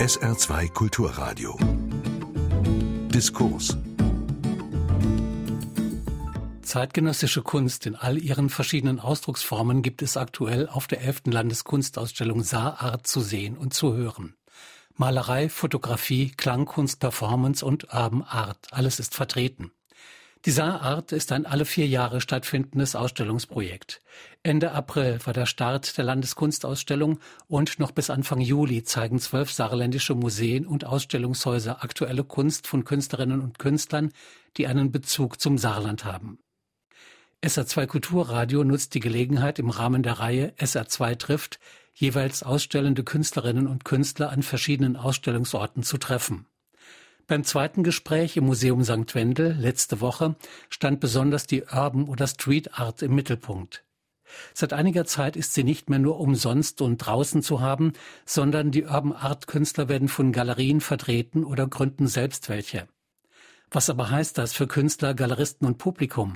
SR2 Kulturradio. Diskurs. Zeitgenössische Kunst in all ihren verschiedenen Ausdrucksformen gibt es aktuell auf der 11. Landeskunstausstellung Saarart zu sehen und zu hören. Malerei, Fotografie, Klangkunst, Performance und Urban Art, alles ist vertreten. Die Saarart ist ein alle vier Jahre stattfindendes Ausstellungsprojekt. Ende April war der Start der Landeskunstausstellung und noch bis Anfang Juli zeigen zwölf saarländische Museen und Ausstellungshäuser aktuelle Kunst von Künstlerinnen und Künstlern, die einen Bezug zum Saarland haben. SR2 Kulturradio nutzt die Gelegenheit im Rahmen der Reihe SR2 trifft, jeweils ausstellende Künstlerinnen und Künstler an verschiedenen Ausstellungsorten zu treffen. Beim zweiten Gespräch im Museum St. Wendel letzte Woche stand besonders die Urban oder Street Art im Mittelpunkt. Seit einiger Zeit ist sie nicht mehr nur umsonst und draußen zu haben, sondern die Urban Art Künstler werden von Galerien vertreten oder gründen selbst welche. Was aber heißt das für Künstler, Galeristen und Publikum?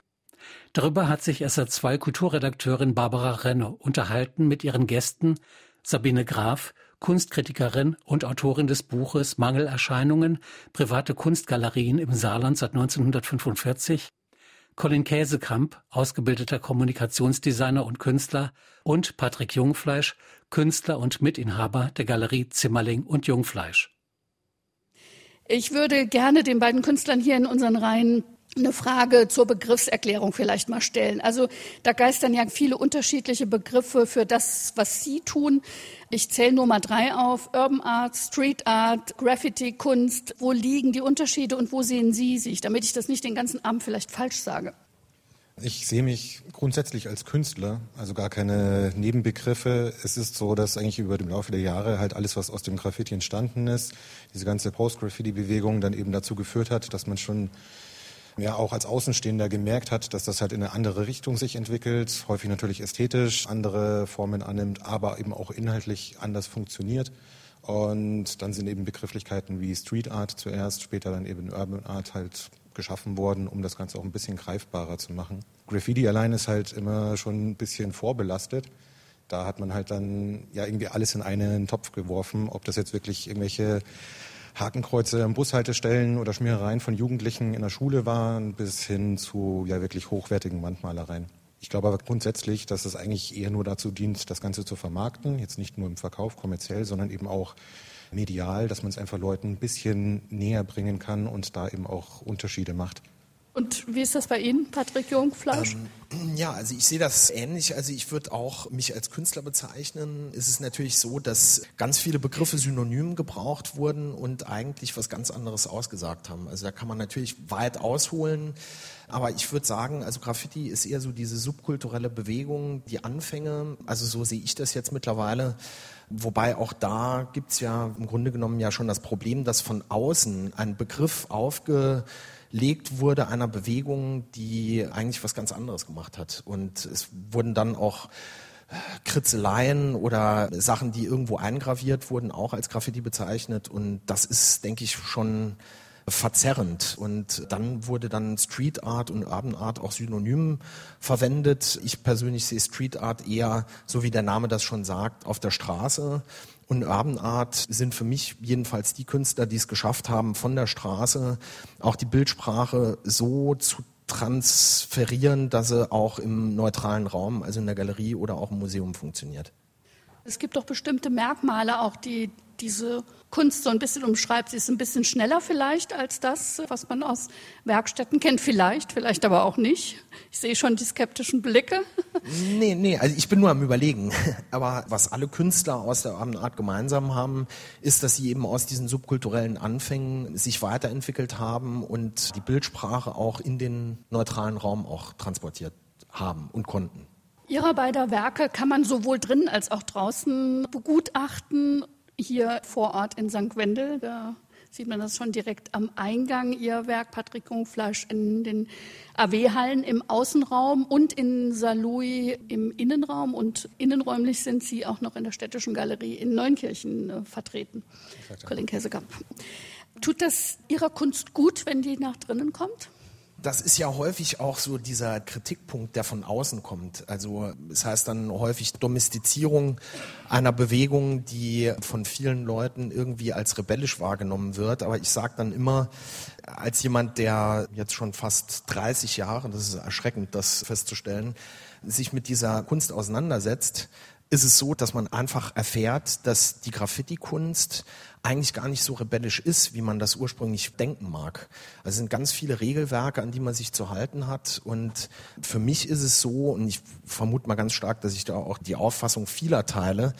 Darüber hat sich SR2 Kulturredakteurin Barbara Renno unterhalten mit ihren Gästen Sabine Graf, Kunstkritikerin und Autorin des Buches Mangelerscheinungen, private Kunstgalerien im Saarland seit 1945, Colin Käsekamp, ausgebildeter Kommunikationsdesigner und Künstler, und Patrick Jungfleisch, Künstler und Mitinhaber der Galerie Zimmerling und Jungfleisch. Ich würde gerne den beiden Künstlern hier in unseren Reihen eine Frage zur Begriffserklärung vielleicht mal stellen. Also da geistern ja viele unterschiedliche Begriffe für das, was Sie tun. Ich zähle nur mal drei auf. Urban Art, Street Art, Graffiti, Kunst. Wo liegen die Unterschiede und wo sehen Sie sich, damit ich das nicht den ganzen Abend vielleicht falsch sage? Ich sehe mich grundsätzlich als Künstler, also gar keine Nebenbegriffe. Es ist so, dass eigentlich über den Laufe der Jahre halt alles, was aus dem Graffiti entstanden ist, diese ganze Post-Graffiti-Bewegung dann eben dazu geführt hat, dass man schon ja auch als Außenstehender gemerkt hat, dass das halt in eine andere Richtung sich entwickelt, häufig natürlich ästhetisch andere Formen annimmt, aber eben auch inhaltlich anders funktioniert. Und dann sind eben Begrifflichkeiten wie Street Art zuerst, später dann eben Urban Art halt geschaffen worden, um das Ganze auch ein bisschen greifbarer zu machen. Graffiti allein ist halt immer schon ein bisschen vorbelastet. Da hat man halt dann ja irgendwie alles in einen Topf geworfen, ob das jetzt wirklich irgendwelche Hakenkreuze an Bushaltestellen oder Schmierereien von Jugendlichen in der Schule waren, bis hin zu ja wirklich hochwertigen Wandmalereien. Ich glaube aber grundsätzlich, dass es eigentlich eher nur dazu dient, das Ganze zu vermarkten, jetzt nicht nur im Verkauf kommerziell, sondern eben auch medial, dass man es einfach Leuten ein bisschen näher bringen kann und da eben auch Unterschiede macht. Und wie ist das bei Ihnen, Patrick Jungfleisch? Ähm, ja, also ich sehe das ähnlich. Also ich würde auch mich als Künstler bezeichnen. Es ist natürlich so, dass ganz viele Begriffe synonym gebraucht wurden und eigentlich was ganz anderes ausgesagt haben. Also da kann man natürlich weit ausholen. Aber ich würde sagen, also Graffiti ist eher so diese subkulturelle Bewegung, die Anfänge. Also so sehe ich das jetzt mittlerweile. Wobei auch da gibt's ja im Grunde genommen ja schon das Problem, dass von außen ein Begriff aufge gelegt wurde einer Bewegung, die eigentlich was ganz anderes gemacht hat. Und es wurden dann auch äh, Kritzeleien oder Sachen, die irgendwo eingraviert wurden, auch als Graffiti bezeichnet. Und das ist, denke ich, schon verzerrend. Und dann wurde dann Street Art und Urban Art auch synonym verwendet. Ich persönlich sehe Street Art eher, so wie der Name das schon sagt, auf der Straße. Und Urban Art sind für mich jedenfalls die Künstler, die es geschafft haben, von der Straße auch die Bildsprache so zu transferieren, dass sie auch im neutralen Raum, also in der Galerie oder auch im Museum funktioniert. Es gibt doch bestimmte Merkmale auch, die diese Kunst so ein bisschen umschreibt. Sie ist ein bisschen schneller vielleicht als das, was man aus Werkstätten kennt. Vielleicht, vielleicht aber auch nicht. Ich sehe schon die skeptischen Blicke. Nee, nee, also ich bin nur am Überlegen. Aber was alle Künstler aus der Art gemeinsam haben, ist, dass sie eben aus diesen subkulturellen Anfängen sich weiterentwickelt haben und die Bildsprache auch in den neutralen Raum auch transportiert haben und konnten. Ihrer beider Werke kann man sowohl drin als auch draußen begutachten hier vor Ort in St. Wendel. Da sieht man das schon direkt am Eingang, Ihr Werk Patrick Jungfleisch in den AW-Hallen im Außenraum und in Saarlouis im Innenraum. Und innenräumlich sind Sie auch noch in der Städtischen Galerie in Neunkirchen äh, vertreten. Colin Käsekamp. Tut das Ihrer Kunst gut, wenn die nach drinnen kommt? Das ist ja häufig auch so dieser Kritikpunkt, der von außen kommt. Also es heißt dann häufig Domestizierung einer Bewegung, die von vielen Leuten irgendwie als rebellisch wahrgenommen wird. Aber ich sage dann immer, als jemand, der jetzt schon fast 30 Jahre, das ist erschreckend, das festzustellen, sich mit dieser Kunst auseinandersetzt, ist es so, dass man einfach erfährt, dass die Graffiti-Kunst eigentlich gar nicht so rebellisch ist, wie man das ursprünglich denken mag. Also es sind ganz viele Regelwerke, an die man sich zu halten hat. Und für mich ist es so, und ich vermute mal ganz stark, dass ich da auch die Auffassung vieler teile,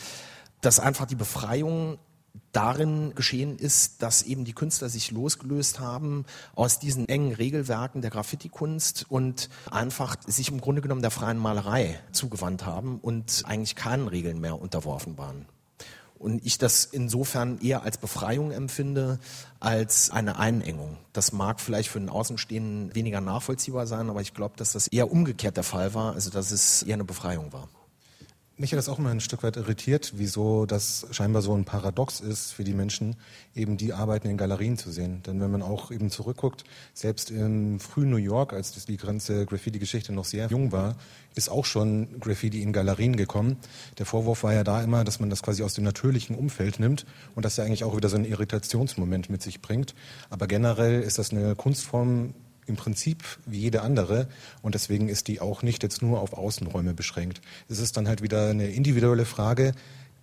dass einfach die Befreiung darin geschehen ist, dass eben die Künstler sich losgelöst haben aus diesen engen Regelwerken der Graffiti-Kunst und einfach sich im Grunde genommen der freien Malerei zugewandt haben und eigentlich keinen Regeln mehr unterworfen waren. Und ich das insofern eher als Befreiung empfinde, als eine Einengung. Das mag vielleicht für den Außenstehenden weniger nachvollziehbar sein, aber ich glaube, dass das eher umgekehrt der Fall war, also dass es eher eine Befreiung war. Mich hat das auch immer ein Stück weit irritiert, wieso das scheinbar so ein Paradox ist für die Menschen, eben die Arbeiten in Galerien zu sehen. Denn wenn man auch eben zurückguckt, selbst im frühen New York, als die ganze Graffiti-Geschichte noch sehr jung war, ist auch schon Graffiti in Galerien gekommen. Der Vorwurf war ja da immer, dass man das quasi aus dem natürlichen Umfeld nimmt und das ja eigentlich auch wieder so einen Irritationsmoment mit sich bringt. Aber generell ist das eine Kunstform, im Prinzip wie jede andere. Und deswegen ist die auch nicht jetzt nur auf Außenräume beschränkt. Es ist dann halt wieder eine individuelle Frage,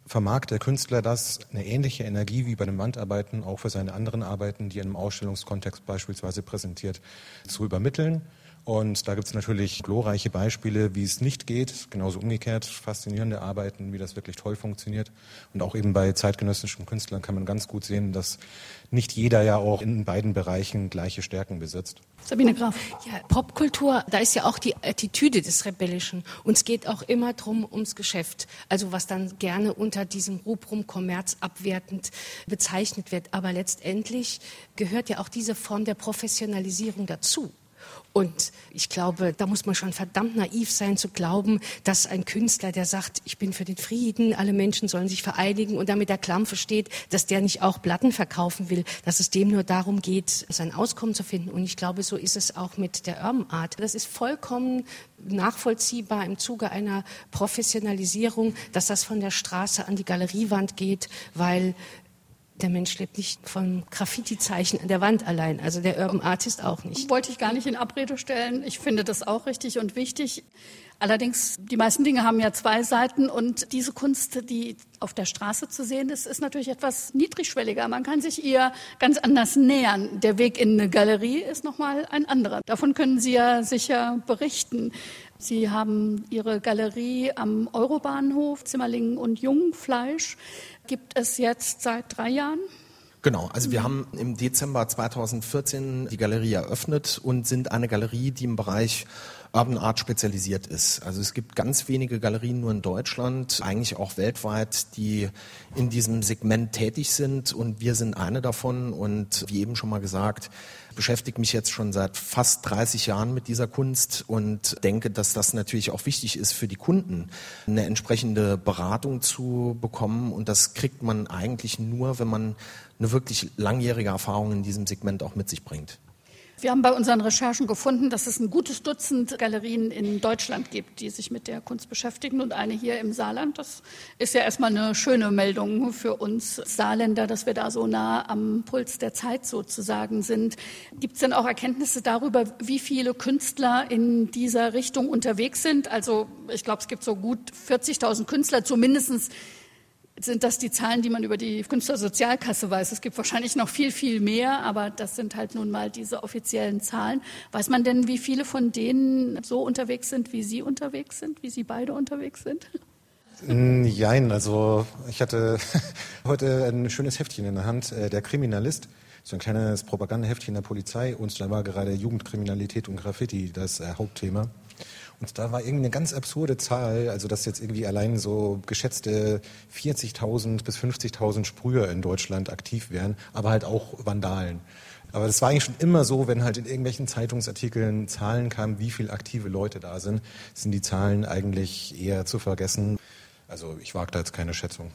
vermag der Künstler das, eine ähnliche Energie wie bei den Wandarbeiten auch für seine anderen Arbeiten, die er im Ausstellungskontext beispielsweise präsentiert, zu übermitteln und da gibt es natürlich glorreiche Beispiele, wie es nicht geht, genauso umgekehrt faszinierende Arbeiten, wie das wirklich toll funktioniert. Und auch eben bei zeitgenössischen Künstlern kann man ganz gut sehen, dass nicht jeder ja auch in beiden Bereichen gleiche Stärken besitzt. Sabine Graf. Ja, Popkultur, da ist ja auch die Attitüde des Rebellischen. Uns geht auch immer drum ums Geschäft. Also was dann gerne unter diesem Rubrum Kommerz abwertend bezeichnet wird. Aber letztendlich gehört ja auch diese Form der Professionalisierung dazu. Und ich glaube, da muss man schon verdammt naiv sein zu glauben, dass ein Künstler, der sagt, ich bin für den Frieden, alle Menschen sollen sich vereinigen und damit der Klamm versteht, dass der nicht auch Platten verkaufen will, dass es dem nur darum geht, sein Auskommen zu finden. Und ich glaube, so ist es auch mit der Urban Art. Das ist vollkommen nachvollziehbar im Zuge einer Professionalisierung, dass das von der Straße an die Galeriewand geht, weil der Mensch lebt nicht vom Graffiti-Zeichen an der Wand allein, also der Urban Artist auch nicht. Wollte ich gar nicht in Abrede stellen. Ich finde das auch richtig und wichtig. Allerdings, die meisten Dinge haben ja zwei Seiten und diese Kunst, die auf der Straße zu sehen ist, ist natürlich etwas niedrigschwelliger. Man kann sich ihr ganz anders nähern. Der Weg in eine Galerie ist nochmal ein anderer. Davon können Sie ja sicher berichten. Sie haben Ihre Galerie am Eurobahnhof Zimmerlingen und Jungfleisch gibt es jetzt seit drei Jahren. Genau, also wir haben im Dezember 2014 die Galerie eröffnet und sind eine Galerie, die im Bereich Urban Art spezialisiert ist. Also es gibt ganz wenige Galerien nur in Deutschland, eigentlich auch weltweit, die in diesem Segment tätig sind und wir sind eine davon und wie eben schon mal gesagt, beschäftige mich jetzt schon seit fast 30 Jahren mit dieser Kunst und denke, dass das natürlich auch wichtig ist für die Kunden, eine entsprechende Beratung zu bekommen und das kriegt man eigentlich nur, wenn man eine wirklich langjährige Erfahrung in diesem Segment auch mit sich bringt. Wir haben bei unseren Recherchen gefunden, dass es ein gutes Dutzend Galerien in Deutschland gibt, die sich mit der Kunst beschäftigen und eine hier im Saarland. Das ist ja erstmal eine schöne Meldung für uns Saarländer, dass wir da so nah am Puls der Zeit sozusagen sind. Gibt es denn auch Erkenntnisse darüber, wie viele Künstler in dieser Richtung unterwegs sind? Also ich glaube, es gibt so gut 40.000 Künstler, zumindest sind das die Zahlen, die man über die Künstlersozialkasse weiß. Es gibt wahrscheinlich noch viel, viel mehr, aber das sind halt nun mal diese offiziellen Zahlen. Weiß man denn, wie viele von denen so unterwegs sind, wie Sie unterwegs sind, wie Sie beide unterwegs sind? Nein, also ich hatte heute ein schönes Heftchen in der Hand, äh, der Kriminalist, so ein kleines Propagandaheftchen der Polizei und da war gerade Jugendkriminalität und Graffiti das äh, Hauptthema. Und da war irgendwie eine ganz absurde Zahl, also dass jetzt irgendwie allein so geschätzte 40.000 bis 50.000 Sprüher in Deutschland aktiv wären, aber halt auch Vandalen. Aber das war eigentlich schon immer so, wenn halt in irgendwelchen Zeitungsartikeln Zahlen kamen, wie viele aktive Leute da sind, sind die Zahlen eigentlich eher zu vergessen. Also ich wage da jetzt keine Schätzung.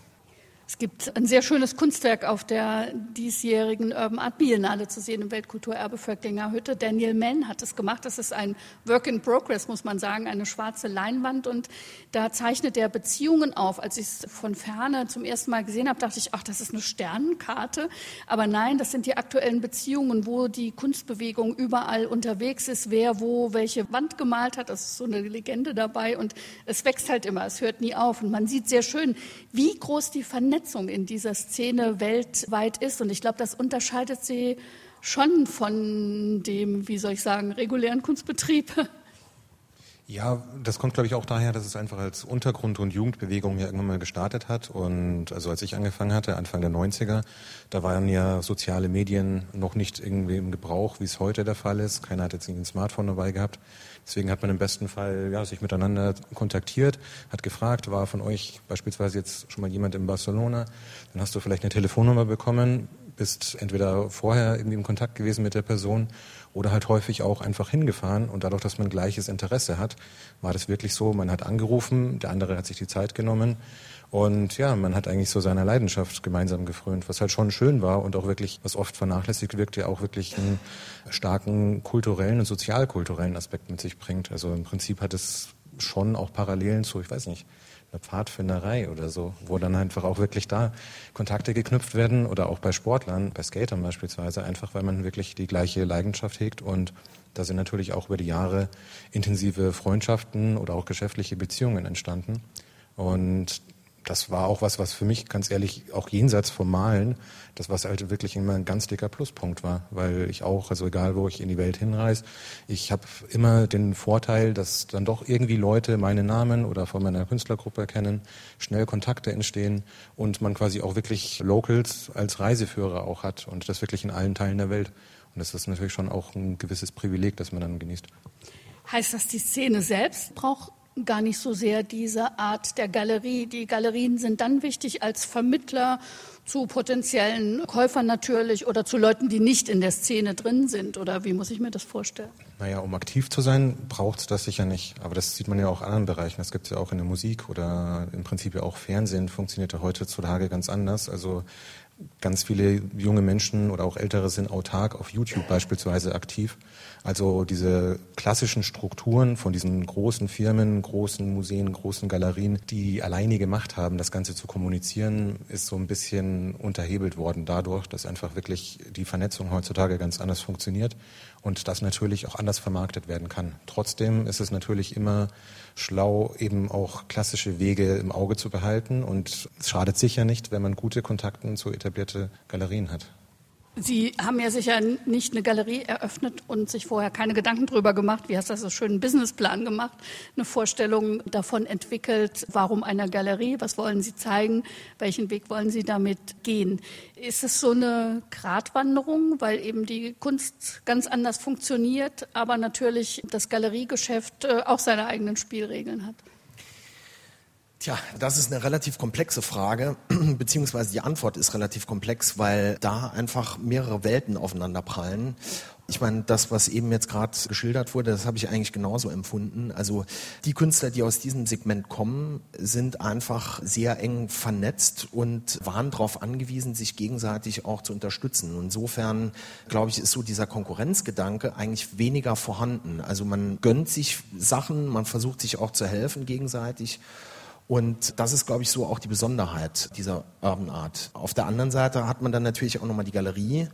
Es gibt ein sehr schönes Kunstwerk auf der diesjährigen Urban Art Biennale zu sehen im Weltkulturerbe Völklinger Hütte. Daniel Mann hat es gemacht. Das ist ein Work in Progress, muss man sagen, eine schwarze Leinwand. Und da zeichnet er Beziehungen auf. Als ich es von ferne zum ersten Mal gesehen habe, dachte ich, ach, das ist eine Sternenkarte. Aber nein, das sind die aktuellen Beziehungen, wo die Kunstbewegung überall unterwegs ist, wer wo welche Wand gemalt hat. Das ist so eine Legende dabei. Und es wächst halt immer, es hört nie auf. Und man sieht sehr schön, wie groß die Vernetzung Vernetzung in dieser Szene weltweit ist. Und ich glaube, das unterscheidet sie schon von dem, wie soll ich sagen, regulären Kunstbetrieb. Ja, das kommt, glaube ich, auch daher, dass es einfach als Untergrund- und Jugendbewegung ja irgendwann mal gestartet hat. Und also als ich angefangen hatte, Anfang der 90er, da waren ja soziale Medien noch nicht irgendwie im Gebrauch, wie es heute der Fall ist. Keiner hat jetzt ein Smartphone dabei gehabt. Deswegen hat man im besten Fall ja, sich miteinander kontaktiert, hat gefragt, war von euch beispielsweise jetzt schon mal jemand in Barcelona, dann hast du vielleicht eine Telefonnummer bekommen, bist entweder vorher irgendwie im Kontakt gewesen mit der Person oder halt häufig auch einfach hingefahren und dadurch, dass man gleiches Interesse hat, war das wirklich so, man hat angerufen, der andere hat sich die Zeit genommen und ja, man hat eigentlich so seiner Leidenschaft gemeinsam gefrönt, was halt schon schön war und auch wirklich, was oft vernachlässigt wirkt, ja auch wirklich einen starken kulturellen und sozialkulturellen Aspekt mit sich bringt. Also im Prinzip hat es schon auch Parallelen zu, ich weiß nicht, einer Pfadfinderei oder so, wo dann einfach auch wirklich da Kontakte geknüpft werden oder auch bei Sportlern, bei Skatern beispielsweise, einfach weil man wirklich die gleiche Leidenschaft hegt und da sind natürlich auch über die Jahre intensive Freundschaften oder auch geschäftliche Beziehungen entstanden. Und das war auch was, was für mich ganz ehrlich auch jenseits vom Malen, das was halt wirklich immer ein ganz dicker Pluspunkt war, weil ich auch, also egal wo ich in die Welt hinreise, ich habe immer den Vorteil, dass dann doch irgendwie Leute meinen Namen oder von meiner Künstlergruppe kennen, schnell Kontakte entstehen und man quasi auch wirklich Locals als Reiseführer auch hat und das wirklich in allen Teilen der Welt. Und das ist natürlich schon auch ein gewisses Privileg, das man dann genießt. Heißt das, die Szene selbst braucht gar nicht so sehr diese Art der Galerie. Die Galerien sind dann wichtig als Vermittler zu potenziellen Käufern natürlich oder zu Leuten, die nicht in der Szene drin sind. Oder wie muss ich mir das vorstellen? Naja, um aktiv zu sein, braucht es das sicher nicht. Aber das sieht man ja auch in anderen Bereichen. Das gibt es ja auch in der Musik oder im Prinzip ja auch Fernsehen funktioniert ja heutzutage ganz anders. Also ganz viele junge Menschen oder auch Ältere sind autark auf YouTube beispielsweise aktiv. Also diese klassischen Strukturen von diesen großen Firmen, großen Museen, großen Galerien, die alleinige Macht haben, das Ganze zu kommunizieren, ist so ein bisschen unterhebelt worden dadurch, dass einfach wirklich die Vernetzung heutzutage ganz anders funktioniert und das natürlich auch anders vermarktet werden kann. Trotzdem ist es natürlich immer schlau, eben auch klassische Wege im Auge zu behalten und es schadet sicher nicht, wenn man gute Kontakte zu etablierte Galerien hat. Sie haben ja sicher nicht eine Galerie eröffnet und sich vorher keine Gedanken darüber gemacht. Wie hast du das so schön einen Businessplan gemacht? Eine Vorstellung davon entwickelt, warum eine Galerie? Was wollen Sie zeigen? Welchen Weg wollen Sie damit gehen? Ist es so eine Gratwanderung, weil eben die Kunst ganz anders funktioniert, aber natürlich das Galeriegeschäft äh, auch seine eigenen Spielregeln hat? Tja, das ist eine relativ komplexe Frage, beziehungsweise die Antwort ist relativ komplex, weil da einfach mehrere Welten aufeinander prallen. Ich meine, das, was eben jetzt gerade geschildert wurde, das habe ich eigentlich genauso empfunden. Also die Künstler, die aus diesem Segment kommen, sind einfach sehr eng vernetzt und waren darauf angewiesen, sich gegenseitig auch zu unterstützen. Insofern, glaube ich, ist so dieser Konkurrenzgedanke eigentlich weniger vorhanden. Also man gönnt sich Sachen, man versucht sich auch zu helfen gegenseitig. Und das ist, glaube ich, so auch die Besonderheit dieser Urban Art. Auf der anderen Seite hat man dann natürlich auch nochmal die Galerie.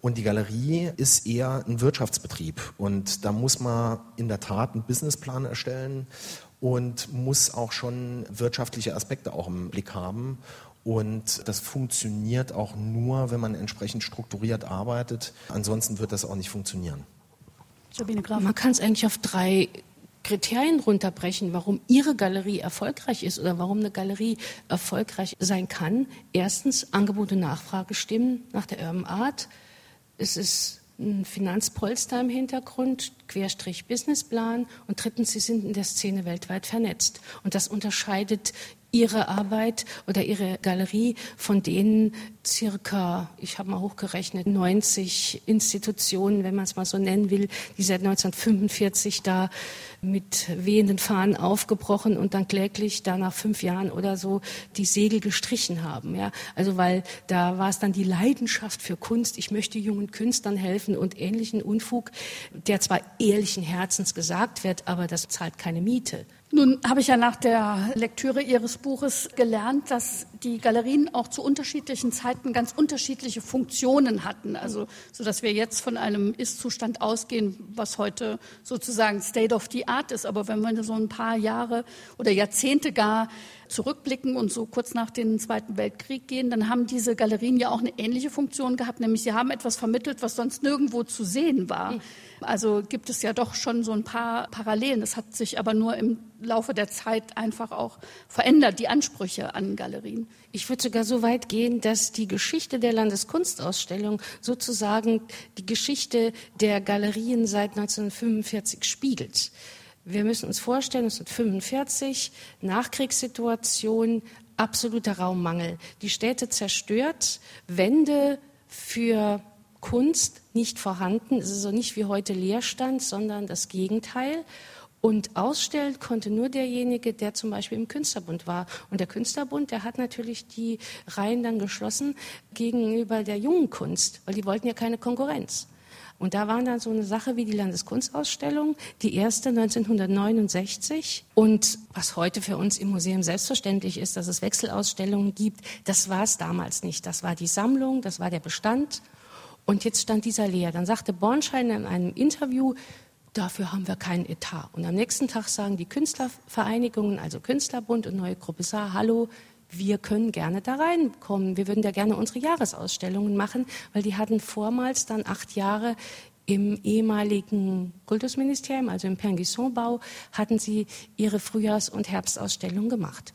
Und die Galerie ist eher ein Wirtschaftsbetrieb. Und da muss man in der Tat einen Businessplan erstellen und muss auch schon wirtschaftliche Aspekte auch im Blick haben. Und das funktioniert auch nur, wenn man entsprechend strukturiert arbeitet. Ansonsten wird das auch nicht funktionieren. Sabine Graf. Man kann es eigentlich auf drei Kriterien runterbrechen, warum Ihre Galerie erfolgreich ist oder warum eine Galerie erfolgreich sein kann. Erstens, Angebot und Nachfrage stimmen nach der Urban Art. Es ist ein Finanzpolster im Hintergrund, Querstrich Businessplan. Und drittens, Sie sind in der Szene weltweit vernetzt. Und das unterscheidet ihre Arbeit oder ihre Galerie, von denen circa, ich habe mal hochgerechnet, 90 Institutionen, wenn man es mal so nennen will, die seit 1945 da mit wehenden Fahnen aufgebrochen und dann kläglich da nach fünf Jahren oder so die Segel gestrichen haben. Ja? Also weil da war es dann die Leidenschaft für Kunst, ich möchte jungen Künstlern helfen und ähnlichen Unfug, der zwar ehrlichen Herzens gesagt wird, aber das zahlt keine Miete. Nun habe ich ja nach der Lektüre Ihres Buches gelernt, dass die Galerien auch zu unterschiedlichen Zeiten ganz unterschiedliche Funktionen hatten. Also, so dass wir jetzt von einem Ist-Zustand ausgehen, was heute sozusagen State of the Art ist. Aber wenn wir so ein paar Jahre oder Jahrzehnte gar zurückblicken und so kurz nach dem Zweiten Weltkrieg gehen, dann haben diese Galerien ja auch eine ähnliche Funktion gehabt, nämlich sie haben etwas vermittelt, was sonst nirgendwo zu sehen war. Also gibt es ja doch schon so ein paar Parallelen. Das hat sich aber nur im Laufe der Zeit einfach auch verändert, die Ansprüche an Galerien. Ich würde sogar so weit gehen, dass die Geschichte der Landeskunstausstellung sozusagen die Geschichte der Galerien seit 1945 spiegelt. Wir müssen uns vorstellen, 1945, Nachkriegssituation, absoluter Raummangel. Die Städte zerstört, Wände für Kunst nicht vorhanden. Es ist also nicht wie heute Leerstand, sondern das Gegenteil. Und ausstellen konnte nur derjenige, der zum Beispiel im Künstlerbund war. Und der Künstlerbund, der hat natürlich die Reihen dann geschlossen gegenüber der jungen Kunst, weil die wollten ja keine Konkurrenz. Und da war dann so eine Sache wie die Landeskunstausstellung, die erste 1969. Und was heute für uns im Museum selbstverständlich ist, dass es Wechselausstellungen gibt, das war es damals nicht. Das war die Sammlung, das war der Bestand. Und jetzt stand dieser leer. Dann sagte Bornschein in einem Interview, dafür haben wir keinen Etat. Und am nächsten Tag sagen die Künstlervereinigungen, also Künstlerbund und Neue Gruppe Saar, hallo, wir können gerne da reinkommen. Wir würden da gerne unsere Jahresausstellungen machen, weil die hatten vormals dann acht Jahre im ehemaligen Kultusministerium, also im Penguisson-Bau, hatten sie ihre Frühjahrs- und Herbstausstellung gemacht.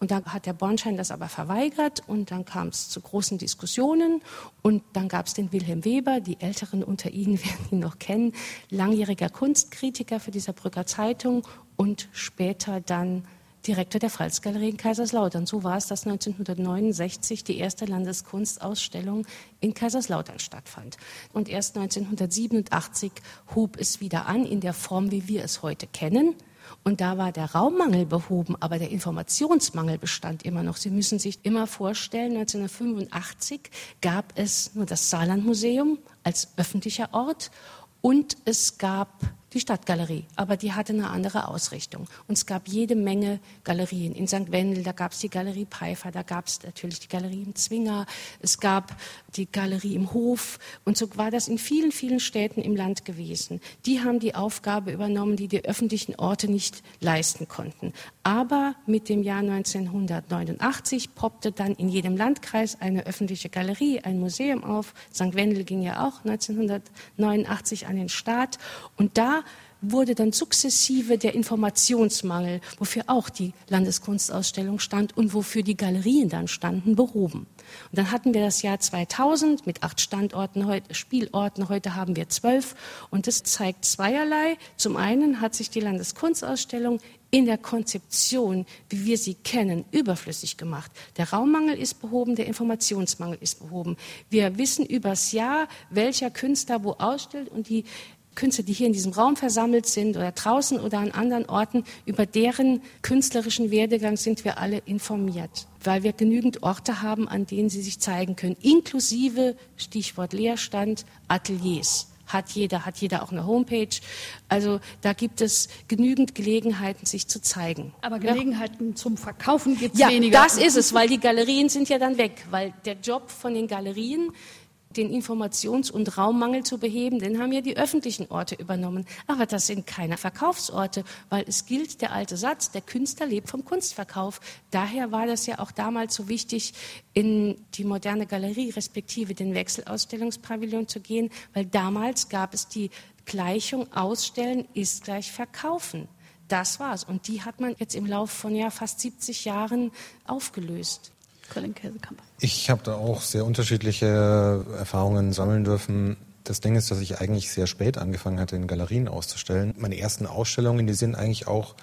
Und dann hat der Bornschein das aber verweigert und dann kam es zu großen Diskussionen und dann gab es den Wilhelm Weber, die Älteren unter Ihnen werden ihn noch kennen, langjähriger Kunstkritiker für die Saarbrücker Zeitung und später dann Direktor der Pfalzgalerie in Kaiserslautern. So war es, dass 1969 die erste Landeskunstausstellung in Kaiserslautern stattfand. Und erst 1987 hob es wieder an in der Form, wie wir es heute kennen. Und da war der Raummangel behoben, aber der Informationsmangel bestand immer noch. Sie müssen sich immer vorstellen, 1985 gab es nur das Saarlandmuseum als öffentlicher Ort und es gab die Stadtgalerie, aber die hatte eine andere Ausrichtung. Und es gab jede Menge Galerien. In St. Wendel, da gab es die Galerie Pfeiffer, da gab es natürlich die Galerie im Zwinger, es gab die Galerie im Hof. Und so war das in vielen, vielen Städten im Land gewesen. Die haben die Aufgabe übernommen, die die öffentlichen Orte nicht leisten konnten. Aber mit dem Jahr 1989 poppte dann in jedem Landkreis eine öffentliche Galerie, ein Museum auf. St. Wendel ging ja auch 1989 an den Staat. Und da wurde dann sukzessive der Informationsmangel, wofür auch die Landeskunstausstellung stand und wofür die Galerien dann standen, behoben. Und dann hatten wir das Jahr 2000 mit acht Standorten, Spielorten. Heute haben wir zwölf. Und das zeigt zweierlei. Zum einen hat sich die Landeskunstausstellung in der Konzeption, wie wir sie kennen, überflüssig gemacht. Der Raummangel ist behoben, der Informationsmangel ist behoben. Wir wissen übers Jahr, welcher Künstler wo ausstellt und die Künstler, die hier in diesem Raum versammelt sind oder draußen oder an anderen Orten, über deren künstlerischen Werdegang sind wir alle informiert, weil wir genügend Orte haben, an denen sie sich zeigen können, inklusive Stichwort Leerstand, Ateliers. Hat jeder, hat jeder auch eine Homepage. Also da gibt es genügend Gelegenheiten, sich zu zeigen. Aber Gelegenheiten ja. zum Verkaufen gibt es ja, weniger. Das ist es, weil die Galerien sind ja dann weg, weil der Job von den Galerien den Informations- und Raummangel zu beheben, den haben ja die öffentlichen Orte übernommen. Aber das sind keine Verkaufsorte, weil es gilt der alte Satz, der Künstler lebt vom Kunstverkauf. Daher war das ja auch damals so wichtig, in die moderne Galerie respektive den Wechselausstellungspavillon zu gehen, weil damals gab es die Gleichung Ausstellen ist gleich Verkaufen. Das war's. Und die hat man jetzt im Laufe von ja fast 70 Jahren aufgelöst. Colin Käsekamp. Ich habe da auch sehr unterschiedliche Erfahrungen sammeln dürfen. Das Ding ist, dass ich eigentlich sehr spät angefangen hatte, in Galerien auszustellen. Meine ersten Ausstellungen, die sind eigentlich auch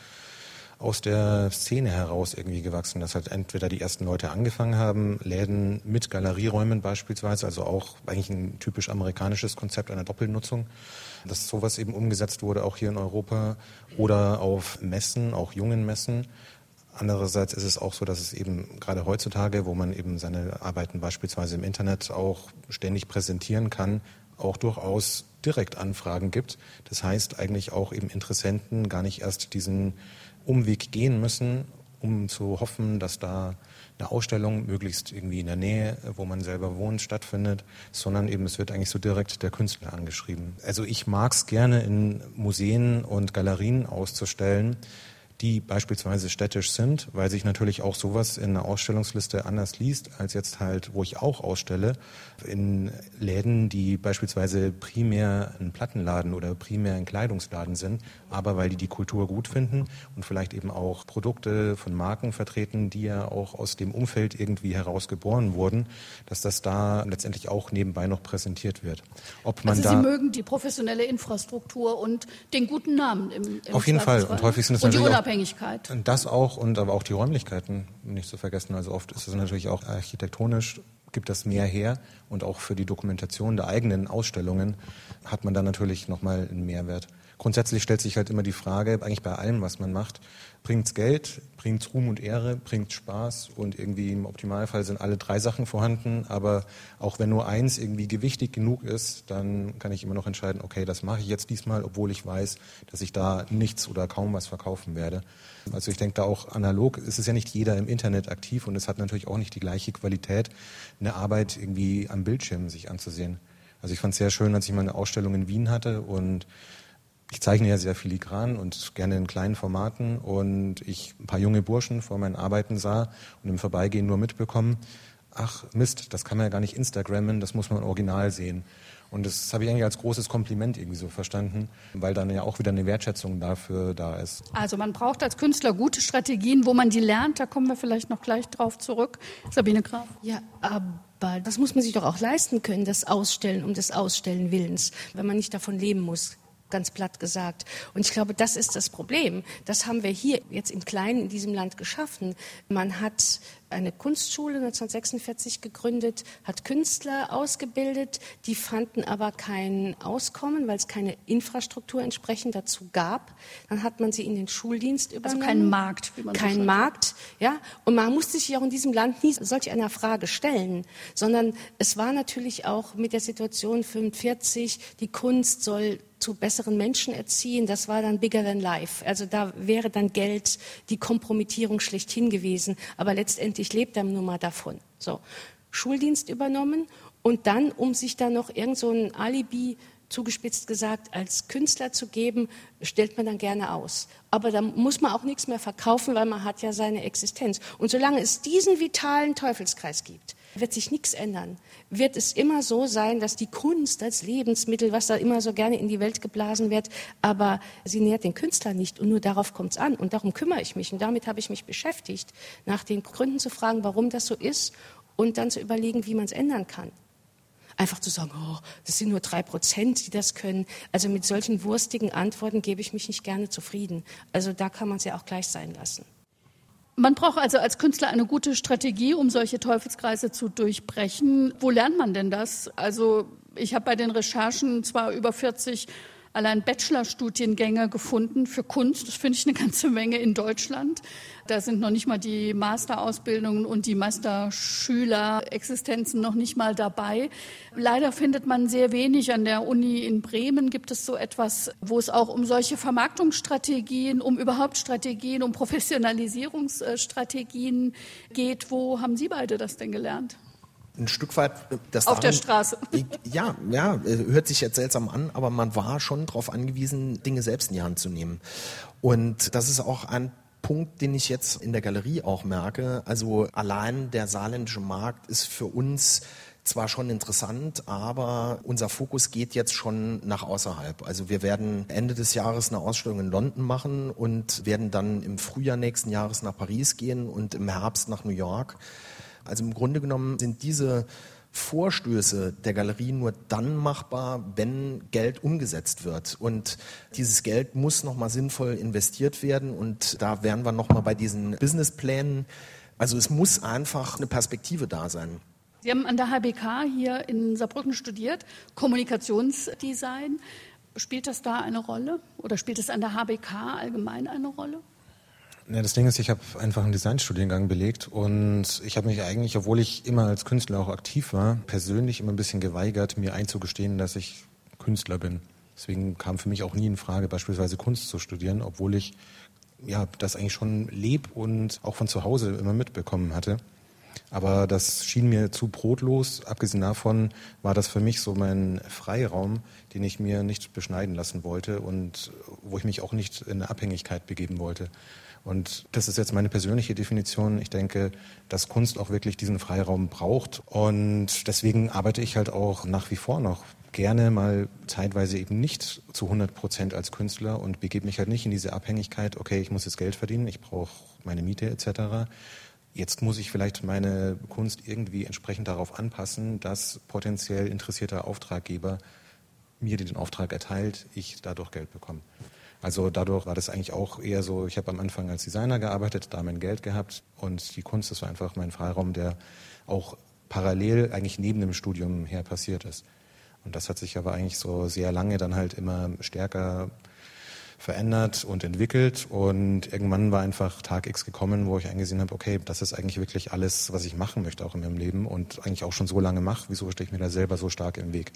aus der Szene heraus irgendwie gewachsen, dass halt entweder die ersten Leute angefangen haben, Läden mit Galerieräumen beispielsweise, also auch eigentlich ein typisch amerikanisches Konzept einer Doppelnutzung, dass sowas eben umgesetzt wurde, auch hier in Europa, oder auf Messen, auch jungen Messen. Andererseits ist es auch so, dass es eben gerade heutzutage, wo man eben seine Arbeiten beispielsweise im Internet auch ständig präsentieren kann, auch durchaus direkt Anfragen gibt. Das heißt eigentlich auch eben Interessenten gar nicht erst diesen Umweg gehen müssen, um zu hoffen, dass da eine Ausstellung möglichst irgendwie in der Nähe, wo man selber wohnt, stattfindet, sondern eben es wird eigentlich so direkt der Künstler angeschrieben. Also ich mag es gerne in Museen und Galerien auszustellen, die beispielsweise städtisch sind, weil sich natürlich auch sowas in einer Ausstellungsliste anders liest, als jetzt halt, wo ich auch ausstelle, in Läden, die beispielsweise primär ein Plattenladen oder primär ein Kleidungsladen sind, aber weil die die Kultur gut finden und vielleicht eben auch Produkte von Marken vertreten, die ja auch aus dem Umfeld irgendwie heraus geboren wurden, dass das da letztendlich auch nebenbei noch präsentiert wird. Ob man also da Sie mögen die professionelle Infrastruktur und den guten Namen im, im Auf jeden Fall. Und häufig sind es natürlich auch Unabhängigkeit. Das auch und aber auch die Räumlichkeiten nicht zu vergessen. Also oft ist es natürlich auch architektonisch gibt das mehr her und auch für die Dokumentation der eigenen Ausstellungen hat man dann natürlich nochmal einen Mehrwert. Grundsätzlich stellt sich halt immer die Frage, eigentlich bei allem, was man macht, bringt's Geld, bringt's Ruhm und Ehre, bringt's Spaß und irgendwie im Optimalfall sind alle drei Sachen vorhanden. Aber auch wenn nur eins irgendwie gewichtig genug ist, dann kann ich immer noch entscheiden, okay, das mache ich jetzt diesmal, obwohl ich weiß, dass ich da nichts oder kaum was verkaufen werde. Also ich denke da auch analog, es ist ja nicht jeder im Internet aktiv und es hat natürlich auch nicht die gleiche Qualität, eine Arbeit irgendwie am Bildschirm sich anzusehen. Also ich fand es sehr schön, als ich mal eine Ausstellung in Wien hatte und ich zeichne ja sehr filigran und gerne in kleinen Formaten und ich ein paar junge Burschen vor meinen Arbeiten sah und im Vorbeigehen nur mitbekommen, ach Mist, das kann man ja gar nicht Instagrammen, das muss man original sehen. Und das habe ich eigentlich als großes Kompliment irgendwie so verstanden, weil dann ja auch wieder eine Wertschätzung dafür da ist. Also man braucht als Künstler gute Strategien, wo man die lernt, da kommen wir vielleicht noch gleich drauf zurück. Sabine Graf. Ja, aber das muss man sich doch auch leisten können, das Ausstellen um des Ausstellen Willens, wenn man nicht davon leben muss ganz platt gesagt. Und ich glaube, das ist das Problem. Das haben wir hier jetzt im Kleinen in diesem Land geschaffen. Man hat eine Kunstschule 1946 gegründet, hat Künstler ausgebildet, die fanden aber kein Auskommen, weil es keine Infrastruktur entsprechend dazu gab. Dann hat man sie in den Schuldienst übernommen. Also kein Markt, wie man Kein so Markt, ja. Und man musste sich auch in diesem Land nie solch einer Frage stellen, sondern es war natürlich auch mit der Situation 45, die Kunst soll zu besseren Menschen erziehen, das war dann bigger than life. Also da wäre dann Geld die Kompromittierung schlechthin gewesen. Aber letztendlich lebt er nur mal davon. So. Schuldienst übernommen und dann, um sich dann noch irgend so ein Alibi zugespitzt gesagt, als Künstler zu geben, stellt man dann gerne aus. Aber da muss man auch nichts mehr verkaufen, weil man hat ja seine Existenz. Und solange es diesen vitalen Teufelskreis gibt, wird sich nichts ändern. Wird es immer so sein, dass die Kunst als Lebensmittel, was da immer so gerne in die Welt geblasen wird, aber sie nährt den Künstler nicht und nur darauf kommt es an. Und darum kümmere ich mich und damit habe ich mich beschäftigt, nach den Gründen zu fragen, warum das so ist und dann zu überlegen, wie man es ändern kann. Einfach zu sagen, oh, das sind nur drei Prozent, die das können. Also mit solchen wurstigen Antworten gebe ich mich nicht gerne zufrieden. Also da kann man es ja auch gleich sein lassen. Man braucht also als Künstler eine gute Strategie, um solche Teufelskreise zu durchbrechen. Wo lernt man denn das? Also ich habe bei den Recherchen zwar über 40 allein Bachelorstudiengänge gefunden für Kunst. Das finde ich eine ganze Menge in Deutschland. Da sind noch nicht mal die Masterausbildungen und die Masterschülerexistenzen noch nicht mal dabei. Leider findet man sehr wenig. An der Uni in Bremen gibt es so etwas, wo es auch um solche Vermarktungsstrategien, um überhaupt Strategien, um Professionalisierungsstrategien geht. Wo haben Sie beide das denn gelernt? Ein Stück weit das auf daran, der Straße. Ja, ja, äh, hört sich jetzt seltsam an, aber man war schon darauf angewiesen, Dinge selbst in die Hand zu nehmen. Und das ist auch ein Punkt, den ich jetzt in der Galerie auch merke. Also allein der saarländische Markt ist für uns zwar schon interessant, aber unser Fokus geht jetzt schon nach außerhalb. Also wir werden Ende des Jahres eine Ausstellung in London machen und werden dann im Frühjahr nächsten Jahres nach Paris gehen und im Herbst nach New York. Also im Grunde genommen sind diese Vorstöße der Galerie nur dann machbar, wenn Geld umgesetzt wird. Und dieses Geld muss nochmal sinnvoll investiert werden. Und da wären wir nochmal bei diesen Businessplänen. Also es muss einfach eine Perspektive da sein. Sie haben an der HBK hier in Saarbrücken studiert, Kommunikationsdesign. Spielt das da eine Rolle oder spielt es an der HBK allgemein eine Rolle? Ja, das Ding ist, ich habe einfach einen Designstudiengang belegt und ich habe mich eigentlich, obwohl ich immer als Künstler auch aktiv war, persönlich immer ein bisschen geweigert, mir einzugestehen, dass ich Künstler bin. Deswegen kam für mich auch nie in Frage, beispielsweise Kunst zu studieren, obwohl ich ja das eigentlich schon leb und auch von zu Hause immer mitbekommen hatte. Aber das schien mir zu brotlos. Abgesehen davon war das für mich so mein Freiraum, den ich mir nicht beschneiden lassen wollte und wo ich mich auch nicht in eine Abhängigkeit begeben wollte. Und das ist jetzt meine persönliche Definition. Ich denke, dass Kunst auch wirklich diesen Freiraum braucht. Und deswegen arbeite ich halt auch nach wie vor noch gerne mal zeitweise eben nicht zu 100 Prozent als Künstler und begebe mich halt nicht in diese Abhängigkeit, okay, ich muss jetzt Geld verdienen, ich brauche meine Miete etc., Jetzt muss ich vielleicht meine Kunst irgendwie entsprechend darauf anpassen, dass potenziell interessierter Auftraggeber mir den Auftrag erteilt, ich dadurch Geld bekomme. Also dadurch war das eigentlich auch eher so, ich habe am Anfang als Designer gearbeitet, da mein Geld gehabt und die Kunst, das war einfach mein Freiraum, der auch parallel eigentlich neben dem Studium her passiert ist. Und das hat sich aber eigentlich so sehr lange dann halt immer stärker verändert und entwickelt. Und irgendwann war einfach Tag X gekommen, wo ich eingesehen habe, okay, das ist eigentlich wirklich alles, was ich machen möchte, auch in meinem Leben und eigentlich auch schon so lange mache. Wieso stehe ich mir da selber so stark im Weg?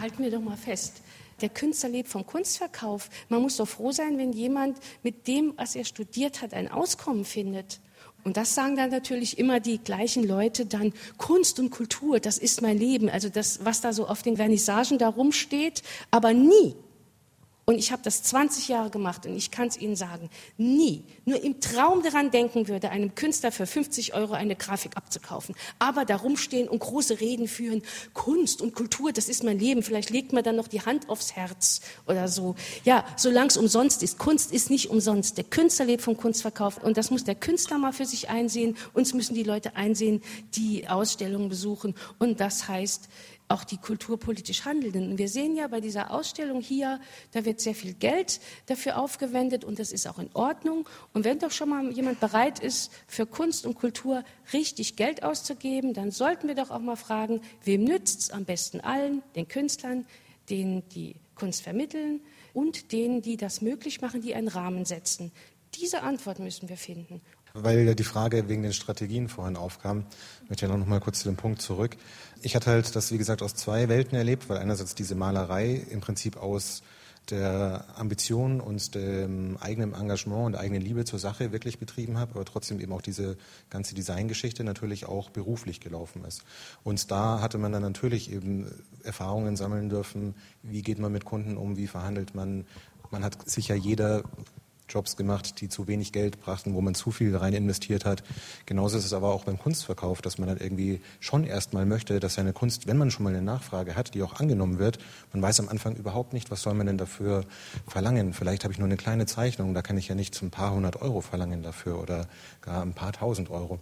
Halten wir doch mal fest. Der Künstler lebt vom Kunstverkauf. Man muss doch froh sein, wenn jemand mit dem, was er studiert hat, ein Auskommen findet. Und das sagen dann natürlich immer die gleichen Leute dann, Kunst und Kultur, das ist mein Leben. Also das, was da so auf den Vernissagen da rumsteht, aber nie und ich habe das 20 Jahre gemacht und ich kann es Ihnen sagen, nie, nur im Traum daran denken würde, einem Künstler für 50 Euro eine Grafik abzukaufen. Aber da rumstehen und große Reden führen, Kunst und Kultur, das ist mein Leben. Vielleicht legt man dann noch die Hand aufs Herz oder so. Ja, solange es umsonst ist. Kunst ist nicht umsonst. Der Künstler lebt vom Kunstverkauf und das muss der Künstler mal für sich einsehen. Uns müssen die Leute einsehen, die Ausstellungen besuchen. Und das heißt, auch die kulturpolitisch Handelnden. Und wir sehen ja bei dieser Ausstellung hier, da wird sehr viel Geld dafür aufgewendet und das ist auch in Ordnung. Und wenn doch schon mal jemand bereit ist, für Kunst und Kultur richtig Geld auszugeben, dann sollten wir doch auch mal fragen, wem nützt es am besten allen, den Künstlern, denen die Kunst vermitteln und denen, die das möglich machen, die einen Rahmen setzen. Diese Antwort müssen wir finden. Weil die Frage wegen den Strategien vorhin aufkam, möchte ich ja noch mal kurz zu dem Punkt zurück. Ich hatte halt das, wie gesagt, aus zwei Welten erlebt, weil einerseits diese Malerei im Prinzip aus der Ambition und dem eigenen Engagement und der eigenen Liebe zur Sache wirklich betrieben habe, aber trotzdem eben auch diese ganze Designgeschichte natürlich auch beruflich gelaufen ist. Und da hatte man dann natürlich eben Erfahrungen sammeln dürfen, wie geht man mit Kunden um, wie verhandelt man. Man hat sicher jeder Jobs gemacht, die zu wenig Geld brachten, wo man zu viel rein investiert hat. Genauso ist es aber auch beim Kunstverkauf, dass man dann irgendwie schon erstmal möchte, dass seine Kunst, wenn man schon mal eine Nachfrage hat, die auch angenommen wird, man weiß am Anfang überhaupt nicht, was soll man denn dafür verlangen. Vielleicht habe ich nur eine kleine Zeichnung, da kann ich ja nicht ein paar hundert Euro verlangen dafür oder gar ein paar tausend Euro.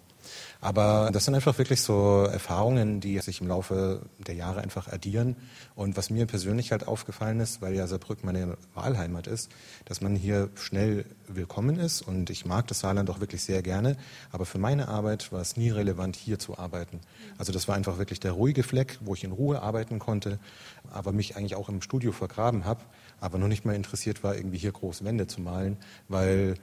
Aber das sind einfach wirklich so Erfahrungen, die sich im Laufe der Jahre einfach addieren. Und was mir persönlich halt aufgefallen ist, weil ja Saarbrück meine Wahlheimat ist, dass man hier schnell willkommen ist. Und ich mag das Saarland auch wirklich sehr gerne. Aber für meine Arbeit war es nie relevant, hier zu arbeiten. Also das war einfach wirklich der ruhige Fleck, wo ich in Ruhe arbeiten konnte, aber mich eigentlich auch im Studio vergraben habe, aber noch nicht mal interessiert war, irgendwie hier große Wände zu malen, weil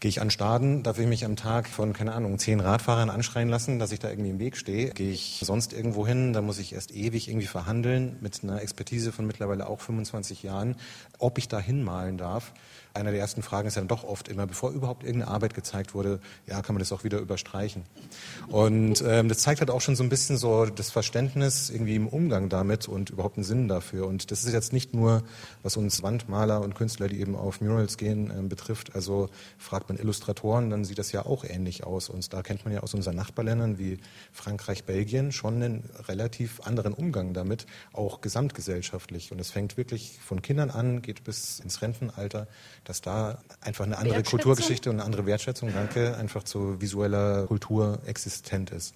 Gehe ich an Staden, darf ich mich am Tag von, keine Ahnung, zehn Radfahrern anschreien lassen, dass ich da irgendwie im Weg stehe. Gehe ich sonst irgendwo hin, da muss ich erst ewig irgendwie verhandeln mit einer Expertise von mittlerweile auch 25 Jahren, ob ich da hinmalen darf einer der ersten Fragen ist ja dann doch oft immer, bevor überhaupt irgendeine Arbeit gezeigt wurde, ja, kann man das auch wieder überstreichen. Und ähm, das zeigt halt auch schon so ein bisschen so das Verständnis irgendwie im Umgang damit und überhaupt einen Sinn dafür. Und das ist jetzt nicht nur, was uns Wandmaler und Künstler, die eben auf Murals gehen, ähm, betrifft. Also fragt man Illustratoren, dann sieht das ja auch ähnlich aus. Und da kennt man ja aus unseren Nachbarländern wie Frankreich, Belgien schon einen relativ anderen Umgang damit, auch gesamtgesellschaftlich. Und es fängt wirklich von Kindern an, geht bis ins Rentenalter dass da einfach eine andere Kulturgeschichte und eine andere Wertschätzung, danke, einfach zu visueller Kultur existent ist.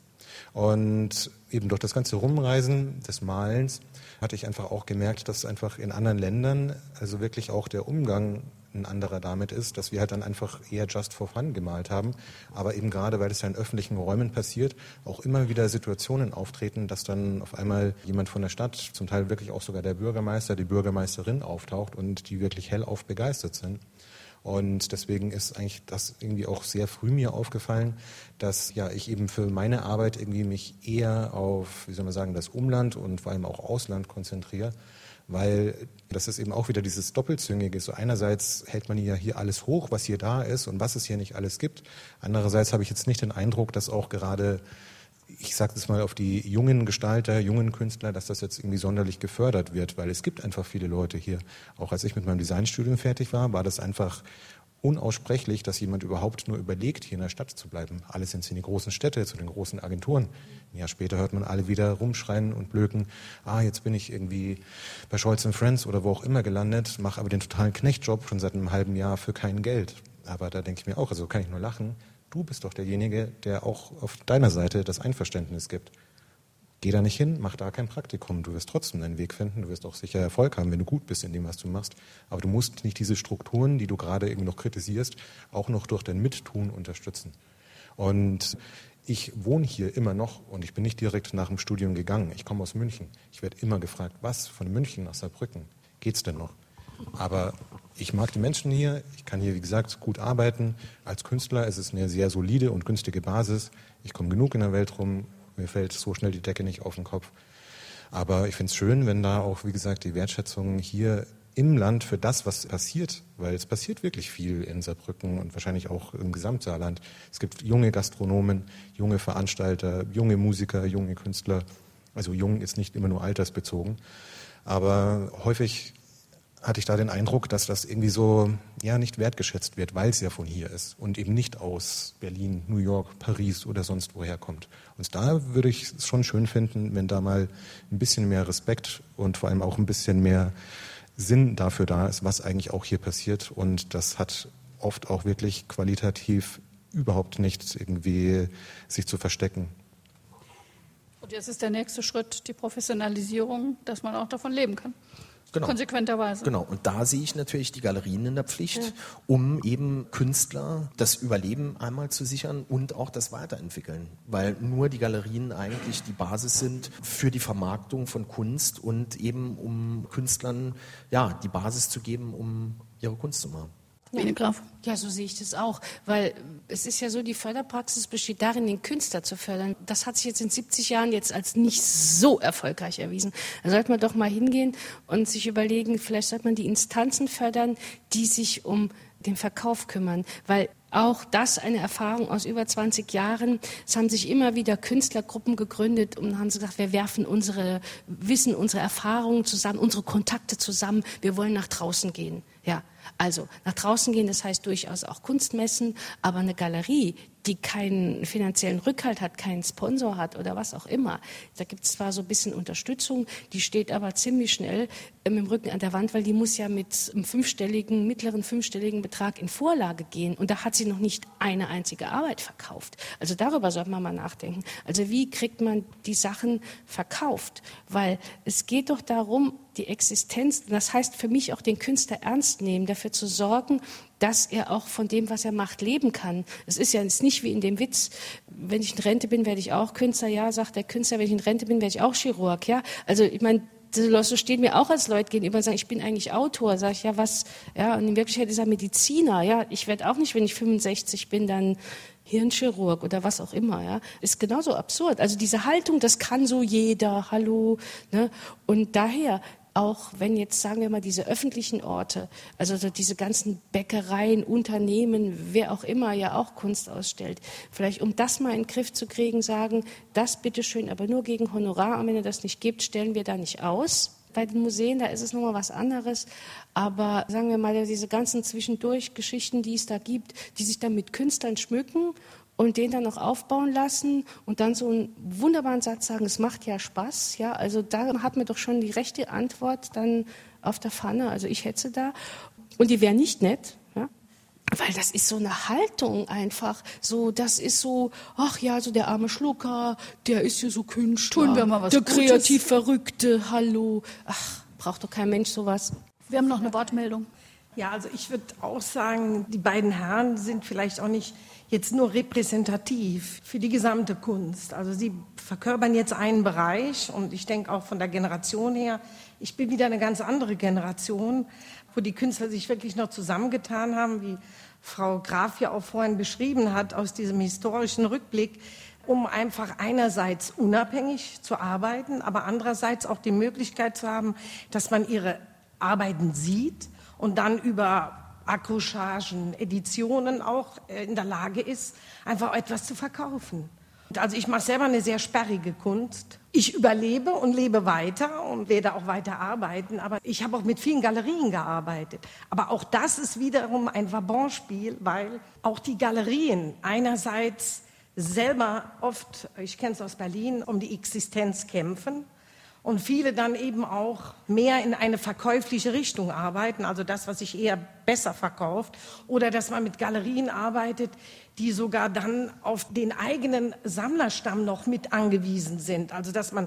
Und eben durch das ganze Rumreisen des Malens hatte ich einfach auch gemerkt, dass einfach in anderen Ländern, also wirklich auch der Umgang ein anderer damit ist, dass wir halt dann einfach eher just for fun gemalt haben. Aber eben gerade, weil es ja in öffentlichen Räumen passiert, auch immer wieder Situationen auftreten, dass dann auf einmal jemand von der Stadt, zum Teil wirklich auch sogar der Bürgermeister, die Bürgermeisterin auftaucht und die wirklich hellauf begeistert sind. Und deswegen ist eigentlich das irgendwie auch sehr früh mir aufgefallen, dass ja ich eben für meine Arbeit irgendwie mich eher auf, wie soll man sagen, das Umland und vor allem auch Ausland konzentriere weil das ist eben auch wieder dieses Doppelzüngige. So einerseits hält man ja hier alles hoch, was hier da ist und was es hier nicht alles gibt. Andererseits habe ich jetzt nicht den Eindruck, dass auch gerade ich sage das mal auf die jungen Gestalter, jungen Künstler, dass das jetzt irgendwie sonderlich gefördert wird, weil es gibt einfach viele Leute hier. Auch als ich mit meinem Designstudium fertig war, war das einfach unaussprechlich, dass jemand überhaupt nur überlegt, hier in der Stadt zu bleiben. Alle sind in die großen Städte, zu den großen Agenturen. Ein Jahr später hört man alle wieder rumschreien und blöken, ah, jetzt bin ich irgendwie bei Scholz Friends oder wo auch immer gelandet, mache aber den totalen Knechtjob schon seit einem halben Jahr für kein Geld. Aber da denke ich mir auch, also kann ich nur lachen, du bist doch derjenige, der auch auf deiner Seite das Einverständnis gibt. Geh da nicht hin, mach da kein Praktikum. Du wirst trotzdem deinen Weg finden. Du wirst auch sicher Erfolg haben, wenn du gut bist in dem, was du machst. Aber du musst nicht diese Strukturen, die du gerade irgendwie noch kritisierst, auch noch durch dein Mittun unterstützen. Und ich wohne hier immer noch und ich bin nicht direkt nach dem Studium gegangen. Ich komme aus München. Ich werde immer gefragt, was von München nach Saarbrücken geht's denn noch? Aber ich mag die Menschen hier. Ich kann hier, wie gesagt, gut arbeiten. Als Künstler ist es eine sehr solide und günstige Basis. Ich komme genug in der Welt rum. Mir fällt so schnell die Decke nicht auf den Kopf. Aber ich finde es schön, wenn da auch, wie gesagt, die Wertschätzung hier im Land für das, was passiert, weil es passiert wirklich viel in Saarbrücken und wahrscheinlich auch im Gesamtsaarland. Es gibt junge Gastronomen, junge Veranstalter, junge Musiker, junge Künstler. Also jung ist nicht immer nur altersbezogen. Aber häufig hatte ich da den Eindruck, dass das irgendwie so ja nicht wertgeschätzt wird, weil es ja von hier ist und eben nicht aus Berlin, New York, Paris oder sonst woher kommt. Und da würde ich es schon schön finden, wenn da mal ein bisschen mehr Respekt und vor allem auch ein bisschen mehr Sinn dafür da ist, was eigentlich auch hier passiert. Und das hat oft auch wirklich qualitativ überhaupt nicht irgendwie sich zu verstecken. Und jetzt ist der nächste Schritt die Professionalisierung, dass man auch davon leben kann. Genau. Konsequenterweise. Genau. Und da sehe ich natürlich die Galerien in der Pflicht, ja. um eben Künstler das Überleben einmal zu sichern und auch das Weiterentwickeln. Weil nur die Galerien eigentlich die Basis sind für die Vermarktung von Kunst und eben um Künstlern ja, die Basis zu geben, um ihre Kunst zu machen. Bene Graf. Ja, so sehe ich das auch. Weil es ist ja so, die Förderpraxis besteht darin, den Künstler zu fördern. Das hat sich jetzt in 70 Jahren jetzt als nicht so erfolgreich erwiesen. Da sollte man doch mal hingehen und sich überlegen, vielleicht sollte man die Instanzen fördern, die sich um den Verkauf kümmern. Weil auch das eine Erfahrung aus über 20 Jahren. Es haben sich immer wieder Künstlergruppen gegründet und haben gesagt, wir werfen unsere Wissen, unsere Erfahrungen zusammen, unsere Kontakte zusammen. Wir wollen nach draußen gehen. Ja, also nach draußen gehen, das heißt durchaus auch Kunstmessen, aber eine Galerie, die keinen finanziellen Rückhalt hat, keinen Sponsor hat oder was auch immer. Da gibt es zwar so ein bisschen Unterstützung, die steht aber ziemlich schnell ähm, im Rücken an der Wand, weil die muss ja mit einem fünfstelligen, mittleren fünfstelligen Betrag in Vorlage gehen. Und da hat sie noch nicht eine einzige Arbeit verkauft. Also darüber sollte man mal nachdenken. Also wie kriegt man die Sachen verkauft? Weil es geht doch darum, die Existenz, das heißt für mich auch den Künstler ernst nehmen, dafür zu sorgen, dass er auch von dem, was er macht, leben kann. Es ist ja nicht wie in dem Witz, wenn ich in Rente bin, werde ich auch Künstler. Ja, sagt der Künstler, wenn ich in Rente bin, werde ich auch Chirurg. Ja, also ich meine, so stehen mir auch als Leute gegenüber und sagen, ich bin eigentlich Autor. Sag ich, ja, was? Ja, und in Wirklichkeit ist er Mediziner. Ja, ich werde auch nicht, wenn ich 65 bin, dann Hirnchirurg oder was auch immer, ja, ist genauso absurd. Also diese Haltung, das kann so jeder, hallo, ne? Und daher auch wenn jetzt, sagen wir mal, diese öffentlichen Orte, also diese ganzen Bäckereien, Unternehmen, wer auch immer ja auch Kunst ausstellt, vielleicht um das mal in den Griff zu kriegen, sagen, das bitteschön, aber nur gegen Honorar, und wenn ihr das nicht gibt, stellen wir da nicht aus. Bei den Museen, da ist es nochmal was anderes. Aber sagen wir mal, diese ganzen Zwischendurch-Geschichten, die es da gibt, die sich dann mit Künstlern schmücken und den dann noch aufbauen lassen und dann so einen wunderbaren Satz sagen, es macht ja Spaß, ja, also da hat man doch schon die rechte Antwort dann auf der Pfanne, also ich hetze da und die wäre nicht nett, ja, weil das ist so eine Haltung einfach. So, das ist so, ach ja, so der arme Schlucker, der ist ja so Künstler. Tun wir mal was Der Gutes. kreativ Verrückte, hallo. Ach, braucht doch kein Mensch sowas. Wir haben noch eine Wortmeldung. Ja, also ich würde auch sagen, die beiden Herren sind vielleicht auch nicht jetzt nur repräsentativ für die gesamte Kunst. Also sie verkörpern jetzt einen Bereich und ich denke auch von der Generation her, ich bin wieder eine ganz andere Generation, wo die Künstler sich wirklich noch zusammengetan haben, wie Frau Graf ja auch vorhin beschrieben hat, aus diesem historischen Rückblick, um einfach einerseits unabhängig zu arbeiten, aber andererseits auch die Möglichkeit zu haben, dass man ihre Arbeiten sieht und dann über Accrochagen, Editionen auch äh, in der Lage ist, einfach etwas zu verkaufen. Also ich mache selber eine sehr sperrige Kunst. Ich überlebe und lebe weiter und werde auch weiter arbeiten, aber ich habe auch mit vielen Galerien gearbeitet. Aber auch das ist wiederum ein Vabonspiel, weil auch die Galerien einerseits selber oft, ich kenne es aus Berlin, um die Existenz kämpfen und viele dann eben auch mehr in eine verkäufliche Richtung arbeiten, also das, was sich eher besser verkauft, oder dass man mit Galerien arbeitet, die sogar dann auf den eigenen Sammlerstamm noch mit angewiesen sind, also dass man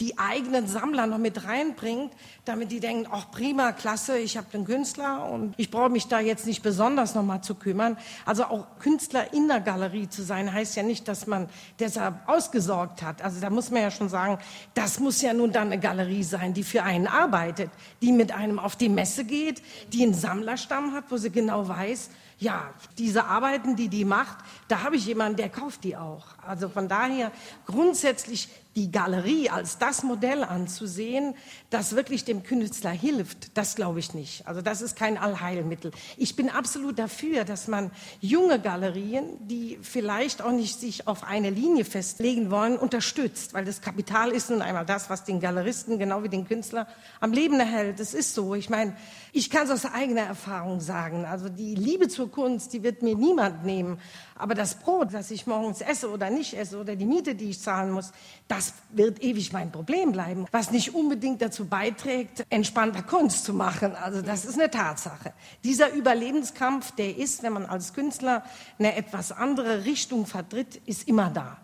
die eigenen Sammler noch mit reinbringt, damit die denken, ach prima, klasse, ich habe den Künstler und ich brauche mich da jetzt nicht besonders noch mal zu kümmern. Also auch Künstler in der Galerie zu sein, heißt ja nicht, dass man deshalb ausgesorgt hat. Also da muss man ja schon sagen, das muss ja nun dann eine Galerie sein, die für einen arbeitet, die mit einem auf die Messe geht, die einen Sammlerstamm hat, wo sie genau weiß, ja, diese Arbeiten, die die macht, da habe ich jemanden, der kauft die auch. Also von daher grundsätzlich die Galerie als das Modell anzusehen, das wirklich dem Künstler hilft, das glaube ich nicht. Also das ist kein Allheilmittel. Ich bin absolut dafür, dass man junge Galerien, die vielleicht auch nicht sich auf eine Linie festlegen wollen, unterstützt, weil das Kapital ist nun einmal das, was den Galeristen genau wie den Künstler am Leben erhält. Das ist so. Ich meine, ich kann es aus eigener Erfahrung sagen. Also die Liebe zur Kunst, die wird mir niemand nehmen. Aber das Brot, das ich morgens esse oder nicht esse oder die Miete, die ich zahlen muss, das wird ewig mein Problem bleiben. Was nicht unbedingt dazu beiträgt, entspannter Kunst zu machen. Also das ist eine Tatsache. Dieser Überlebenskampf, der ist, wenn man als Künstler eine etwas andere Richtung vertritt, ist immer da.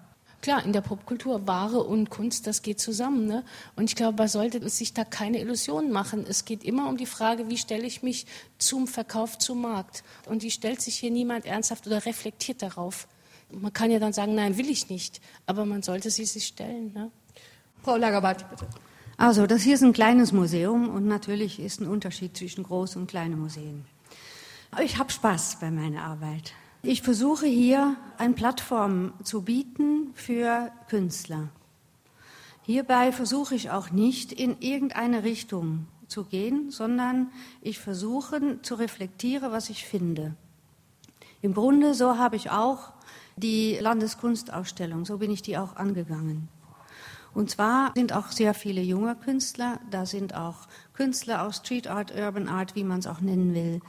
Klar, in der Popkultur Ware und Kunst, das geht zusammen. Ne? Und ich glaube, man sollte sich da keine Illusionen machen. Es geht immer um die Frage, wie stelle ich mich zum Verkauf zum Markt? Und die stellt sich hier niemand ernsthaft oder reflektiert darauf. Man kann ja dann sagen, nein, will ich nicht. Aber man sollte sie sich stellen. Ne? Frau Lagerwart, bitte. Also, das hier ist ein kleines Museum und natürlich ist ein Unterschied zwischen groß und kleinen Museen. Aber ich habe Spaß bei meiner Arbeit. Ich versuche hier eine Plattform zu bieten für Künstler. Hierbei versuche ich auch nicht in irgendeine Richtung zu gehen, sondern ich versuche zu reflektieren, was ich finde. Im Grunde so habe ich auch die Landeskunstausstellung, so bin ich die auch angegangen. Und zwar sind auch sehr viele junge Künstler, da sind auch Künstler aus Street Art, Urban Art, wie man es auch nennen will.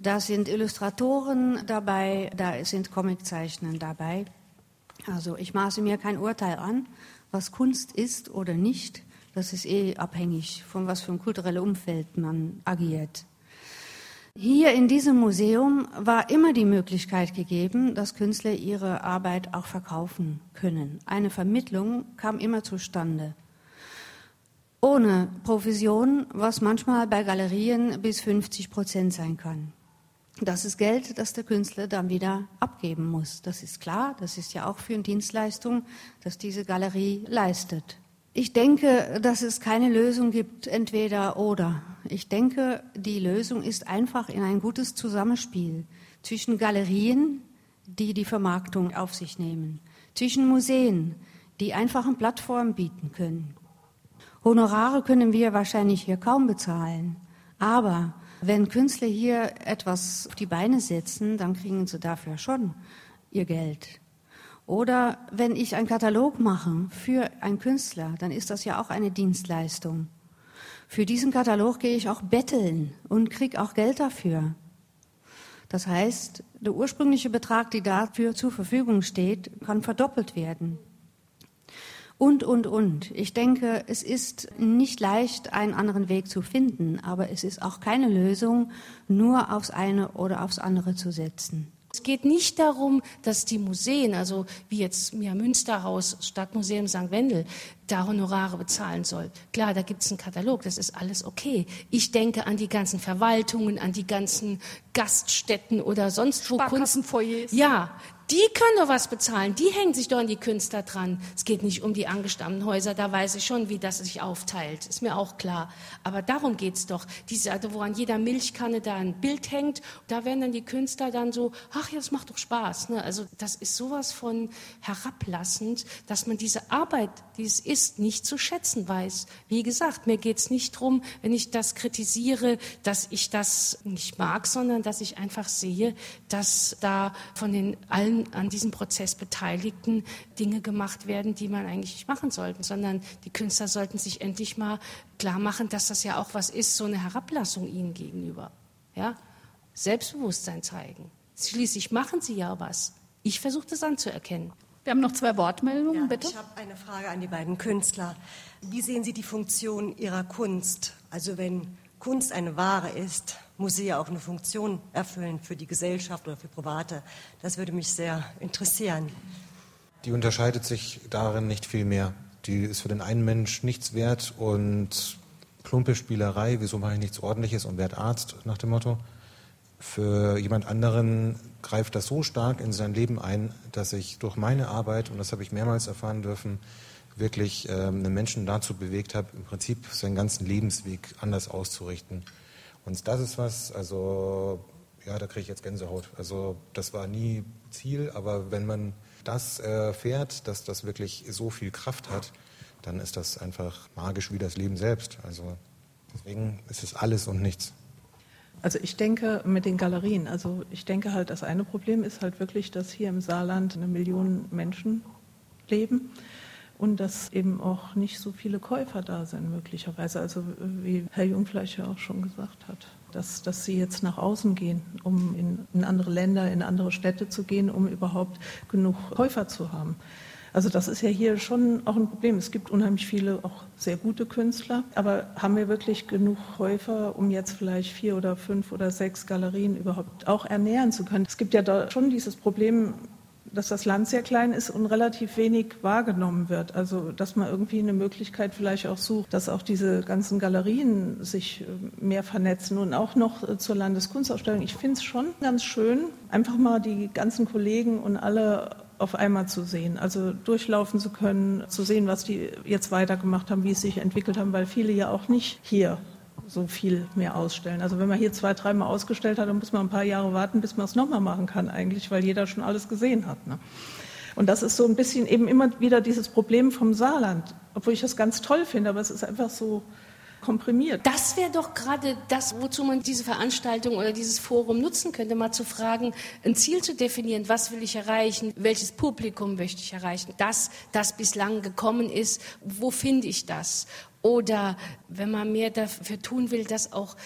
Da sind Illustratoren dabei, da sind Comiczeichner dabei. Also ich maße mir kein Urteil an, was Kunst ist oder nicht. Das ist eh abhängig von was für ein kulturelles Umfeld man agiert. Hier in diesem Museum war immer die Möglichkeit gegeben, dass Künstler ihre Arbeit auch verkaufen können. Eine Vermittlung kam immer zustande. Ohne Provision, was manchmal bei Galerien bis 50 Prozent sein kann. Das ist Geld, das der Künstler dann wieder abgeben muss. Das ist klar, das ist ja auch für eine Dienstleistung, dass diese Galerie leistet. Ich denke, dass es keine Lösung gibt, entweder oder. Ich denke, die Lösung ist einfach in ein gutes Zusammenspiel zwischen Galerien, die die Vermarktung auf sich nehmen, zwischen Museen, die einfach eine Plattform bieten können. Honorare können wir wahrscheinlich hier kaum bezahlen, aber wenn Künstler hier etwas auf die Beine setzen, dann kriegen sie dafür schon ihr Geld. Oder wenn ich einen Katalog mache für einen Künstler, dann ist das ja auch eine Dienstleistung. Für diesen Katalog gehe ich auch betteln und kriege auch Geld dafür. Das heißt, der ursprüngliche Betrag, der dafür zur Verfügung steht, kann verdoppelt werden. und, und, und. Ich denke, es ist nicht leicht, einen anderen Weg zu finden, aber es ist auch keine Lösung, nur aufs eine oder aufs andere zu setzen. Es geht nicht darum, dass die Museen, also wie jetzt Mia Münsterhaus, Stadtmuseum St. Wendel, da Honorare bezahlen soll. Klar, da gibt es einen Katalog, das ist alles okay. Ich denke an die ganzen Verwaltungen, an die ganzen Gaststätten oder sonst wo Kunst. Ja, die können doch was bezahlen, die hängen sich doch an die Künstler dran. Es geht nicht um die angestammten Häuser, da weiß ich schon, wie das sich aufteilt, ist mir auch klar. Aber darum geht's doch. Diese, also wo an jeder Milchkanne da ein Bild hängt, da werden dann die Künstler dann so, ach ja, das macht doch Spaß. Ne? Also das ist sowas von herablassend, dass man diese Arbeit, die es ist, nicht zu schätzen weiß. Wie gesagt, mir geht's nicht drum, wenn ich das kritisiere, dass ich das nicht mag, sondern dass ich einfach sehe, dass da von den allen an diesem Prozess Beteiligten Dinge gemacht werden, die man eigentlich nicht machen sollte, sondern die Künstler sollten sich endlich mal klar machen, dass das ja auch was ist, so eine Herablassung ihnen gegenüber. Ja? Selbstbewusstsein zeigen. Schließlich machen sie ja was. Ich versuche das anzuerkennen. Wir haben noch zwei Wortmeldungen, ja, bitte. Ich habe eine Frage an die beiden Künstler. Wie sehen Sie die Funktion Ihrer Kunst? Also wenn Kunst eine Ware ist, muss sie ja auch eine Funktion erfüllen für die Gesellschaft oder für Private. Das würde mich sehr interessieren. Die unterscheidet sich darin nicht viel mehr. Die ist für den einen Mensch nichts wert und plumpe Spielerei, wieso mache ich nichts Ordentliches und werde Arzt nach dem Motto. Für jemand anderen greift das so stark in sein Leben ein, dass ich durch meine Arbeit, und das habe ich mehrmals erfahren dürfen, wirklich ähm, einen Menschen dazu bewegt habe, im Prinzip seinen ganzen Lebensweg anders auszurichten. Und das ist was, also ja, da kriege ich jetzt Gänsehaut. Also das war nie Ziel, aber wenn man das erfährt, dass das wirklich so viel Kraft hat, dann ist das einfach magisch wie das Leben selbst. Also deswegen ist es alles und nichts. Also ich denke mit den Galerien, also ich denke halt, das eine Problem ist halt wirklich, dass hier im Saarland eine Million Menschen leben und dass eben auch nicht so viele Käufer da sind möglicherweise. Also wie Herr Jungfleisch ja auch schon gesagt hat, dass, dass sie jetzt nach außen gehen, um in, in andere Länder, in andere Städte zu gehen, um überhaupt genug Käufer zu haben. Also das ist ja hier schon auch ein Problem. Es gibt unheimlich viele auch sehr gute Künstler, aber haben wir wirklich genug Käufer, um jetzt vielleicht vier oder fünf oder sechs Galerien überhaupt auch ernähren zu können? Es gibt ja da schon dieses Problem, dass das Land sehr klein ist und relativ wenig wahrgenommen wird. Also dass man irgendwie eine Möglichkeit vielleicht auch sucht, dass auch diese ganzen Galerien sich äh, mehr vernetzen und auch noch äh, zur Landeskunstausstellung. Ich finde es schon ganz schön, einfach mal die ganzen Kollegen und alle auf einmal zu sehen, also durchlaufen zu können, zu sehen, was die jetzt weitergemacht haben, wie es sich entwickelt haben, weil viele ja auch nicht hier so viel mehr ausstellen. Also wenn man hier zwei, dreimal ausgestellt hat, dann muss man ein paar Jahre warten, bis man es nochmal machen kann eigentlich, weil jeder schon alles gesehen hat. Ne? Und das ist so ein bisschen eben immer wieder dieses Problem vom Saarland, obwohl ich das ganz toll finde, aber es ist einfach so komprimiert. Das wäre doch gerade das, wozu man diese Veranstaltung oder dieses Forum nutzen könnte, mal zu fragen, ein Ziel zu definieren, was will ich erreichen, welches Publikum möchte ich erreichen, das, das bislang gekommen ist, wo finde ich das? Oder wenn man mehr dafür tun will, dass auch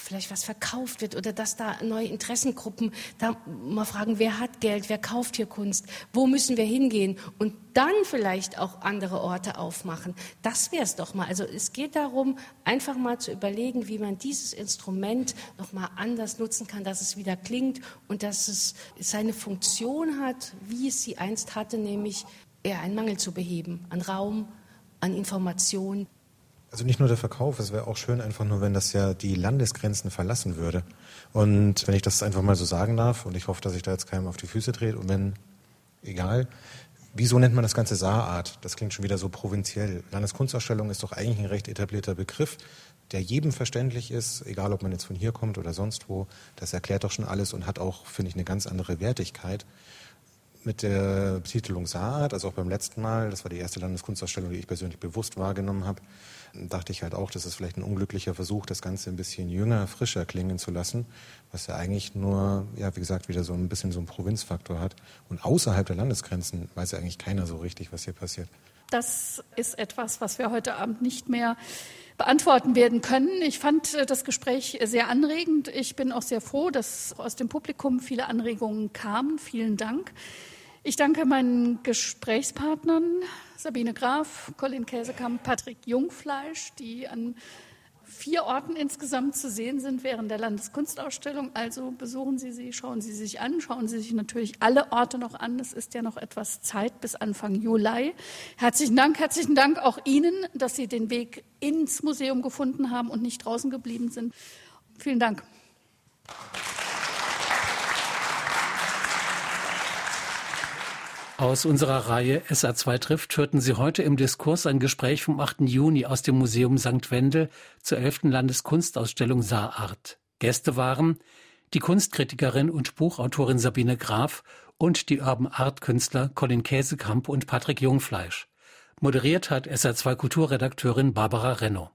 vielleicht was verkauft wird oder dass da neue Interessengruppen da mal fragen, wer hat Geld, wer kauft hier Kunst, wo müssen wir hingehen und dann vielleicht auch andere Orte aufmachen. Das wäre es doch mal. Also es geht darum, einfach mal zu überlegen, wie man dieses Instrument noch mal anders nutzen kann, dass es wieder klingt und dass es seine Funktion hat, wie es sie einst hatte, nämlich eher einen Mangel zu beheben an Raum, an Information. Also nicht nur der Verkauf, es wäre auch schön einfach nur, wenn das ja die Landesgrenzen verlassen würde. Und wenn ich das einfach mal so sagen darf, und ich hoffe, dass ich da jetzt keinem auf die Füße dreht, und wenn, egal, wieso nennt man das Ganze Saarart? Das klingt schon wieder so provinziell. Landeskunstausstellung ist doch eigentlich ein recht etablierter Begriff, der jedem verständlich ist, egal ob man jetzt von hier kommt oder sonst wo. Das erklärt doch schon alles und hat auch, finde ich, eine ganz andere Wertigkeit mit der Betitelung Saarart, also auch beim letzten Mal, das war die erste Landeskunstausstellung, die ich persönlich bewusst wahrgenommen habe, dachte ich halt auch, das ist vielleicht ein unglücklicher Versuch, das Ganze ein bisschen jünger, frischer klingen zu lassen, was ja eigentlich nur, ja, wie gesagt, wieder so ein bisschen so einen Provinzfaktor hat. Und außerhalb der Landesgrenzen weiß ja eigentlich keiner so richtig, was hier passiert. Das ist etwas, was wir heute Abend nicht mehr beantworten werden können. Ich fand äh, das Gespräch sehr anregend. Ich bin auch sehr froh, dass aus dem Publikum viele Anregungen kamen. Vielen Dank. Ich danke meinen Gesprächspartnern Sabine Graf, Colin Käsekamp, Patrick Jungfleisch, die an vier Orten insgesamt zu sehen sind während der Landeskunstausstellung. Also besuchen Sie sie, schauen Sie sich an, schauen Sie sich natürlich alle Orte noch an. Es ist ja noch etwas Zeit bis Anfang Juli. Herzlichen Dank, herzlichen Dank auch Ihnen, dass Sie den Weg ins Museum gefunden haben und nicht draußen geblieben sind. Vielen Dank. Aus unserer Reihe SA2 trifft hörten Sie heute im Diskurs ein Gespräch vom 8. Juni aus dem Museum St. Wendel zur 11. Landeskunstausstellung Saarart. Gäste waren die Kunstkritikerin und Buchautorin Sabine Graf und die Urban Art Künstler Colin Käsekamp und Patrick Jungfleisch. Moderiert hat SA2 Kulturredakteurin Barbara Renno.